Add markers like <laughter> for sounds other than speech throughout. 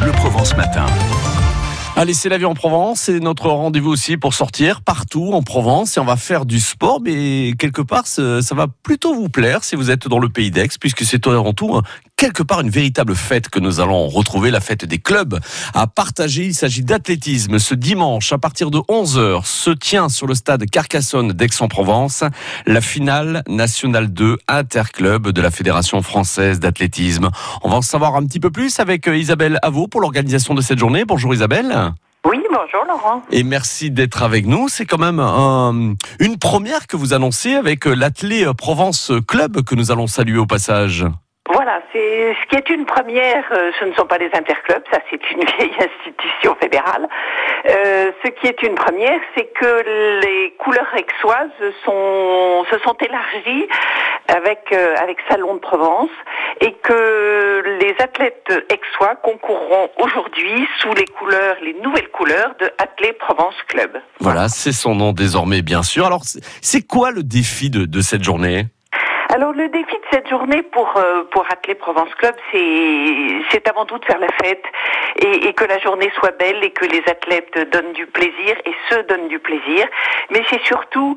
Bleu Provence Matin. Allez, c'est la vie en Provence, c'est notre rendez-vous aussi pour sortir partout en Provence et on va faire du sport, mais quelque part ça, va plutôt vous plaire si vous êtes dans le pays d'Aix, puisque c'est avant tout hein, quelque part une véritable fête que nous allons retrouver, la fête des clubs à partager. Il s'agit d'athlétisme. Ce dimanche, à partir de 11h, se tient sur le stade Carcassonne d'Aix-en-Provence la finale nationale 2 interclub de la Fédération française d'athlétisme. On va en savoir un petit peu plus avec Isabelle Avaux pour l'organisation de cette journée. Bonjour Isabelle. Oui, bonjour Laurent. Et merci d'être avec nous. C'est quand même un, une première que vous annoncez avec l'Athlé Provence Club que nous allons saluer au passage. C'est ce qui est une première. euh, ce ne sont pas des interclubs, ça c'est une <laughs> vieille institution fédérale. Euh, ce qui est une première, c'est que les couleurs aixoises sont, se sont élargies avec euh, avec Salon de Provence et que les athlètes aixois concourront aujourd'hui sous les couleurs, les nouvelles couleurs de Athlé Provence Club. Voilà, c'est son nom désormais, bien sûr. Alors, c'est- quoi le défi de cette journée? Alors le défi de cette journée pour euh, pour Athlé Provence Club, c'est c'est avant tout de faire la fête et, et que la journée soit belle et que les athlètes donnent du plaisir et se donnent du plaisir. Mais c'est surtout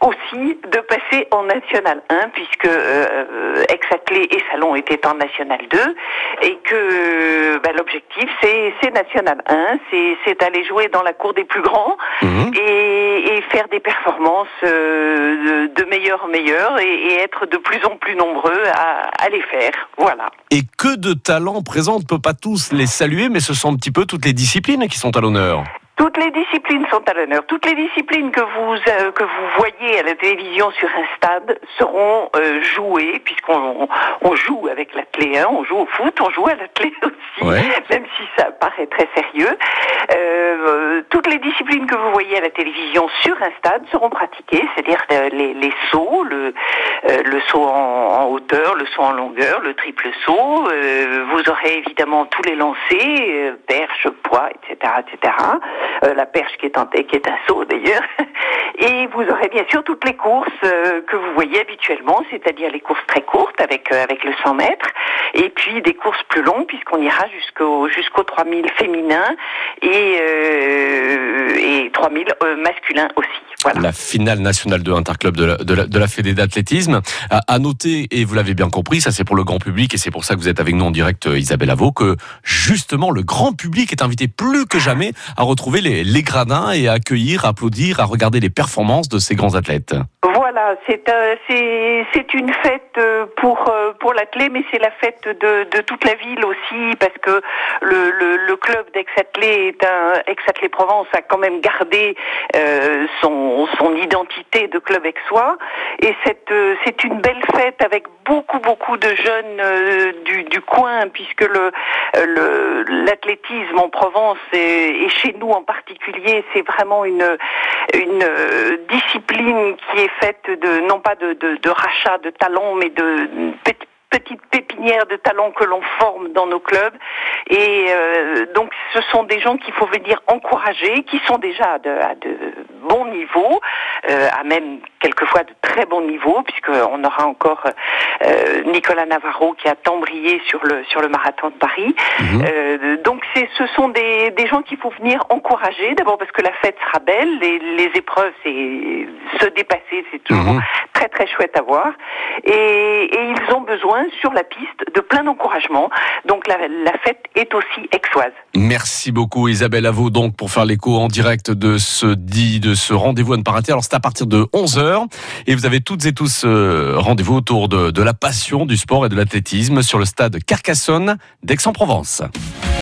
aussi de passer en National 1 puisque euh, Ex-Athlé et Salon étaient en National 2 et que bah, l'objectif c'est c'est National 1, c'est c'est aller jouer dans la cour des plus grands Mhm. et, et faire des performances euh, de, de meilleur en meilleur et, et être de plus en plus nombreux à, à les faire. Voilà. Et que de talents présents, on ne peut pas tous les saluer, mais ce sont un petit peu toutes les disciplines qui sont à l'honneur. Toutes les disciplines sont à l'honneur. Toutes les disciplines que vous euh, que vous voyez à la télévision sur un stade seront euh, jouées puisqu'on on, on joue avec l'athlé 1, on joue au foot, on joue à l'athlé <laughs> aussi, Ouais. Ça paraît très sérieux. Euh, toutes les disciplines que vous voyez à la télévision sur un stade seront pratiquées, c'est-à-dire euh, les, sauts, le, euh, saut en, hauteur, le saut en longueur, le triple saut. vous aurez évidemment tous les lancers, poids, etc., etc. La perche qui est un, saut <laughs> d'ailleurs. Et vous aurez bien sûr toutes les courses euh, que vous voyez habituellement, c'est-à-dire les courses très courtes avec euh, avec le 100 mètres, et puis des courses plus longues puisqu'on ira jusqu'au jusqu'au 3000 féminins et euh, et 3000 euh, masculins aussi. Voilà. La finale nationale de Interclub de la, de la, de la Fédé d'athlétisme. À, à noter, et vous l'avez bien compris, ça c'est pour le grand public et c'est pour ça que vous êtes avec nous en direct, euh, Isabelle Avaux, que justement le grand public est invité plus que jamais à retrouver les, les gradins et à accueillir, à applaudir, à regarder les performances de ces grands athlètes. Voilà, c'est euh, c'est une fête euh, pour euh, pour mais c'est la fête de, toute la ville aussi parce que le, club d'Ex-Athlé est un Provence a quand même gardé son identité de club aixois et c'est une belle fête avec beaucoup beaucoup de jeunes du coin puisque l'athlétisme en Provence et chez nous en particulier. C'est vraiment une une euh, discipline qui est faite de non pas de, de, de rachat de talents mais de petites petites pépinières de talents que l'on forme dans nos clubs. Et euh, donc ce sont des gens qu'il faut venir encourager qui sont déjà à de, à de bons niveaux euh, à même quelquefois de très bons niveaux puisqu'on aura encore euh, Nicolas Navarro qui a tant brillé sur le sur le marathon de Paris Mhm. euh, donc c'est, ce sont des, des gens qu'il faut venir encourager. D'abord parce que la fête sera belle, les, les épreuves, c'est se dépasser, c'est toujours Mhm. très très chouette à voir. Et, et ils ont besoin sur la piste de plein d'encouragement. Donc la, la fête est aussi exoise. Merci beaucoup Isabelle Avaux donc pour faire l'écho en direct de ce dit de ce rendez-vous à ne pas rater. Alors c'est à partir de 11h et vous avez toutes et tous euh, rendez-vous autour de, de la passion du sport et de l'athlétisme sur le stade Carcassonne d'Aix-en-Provence.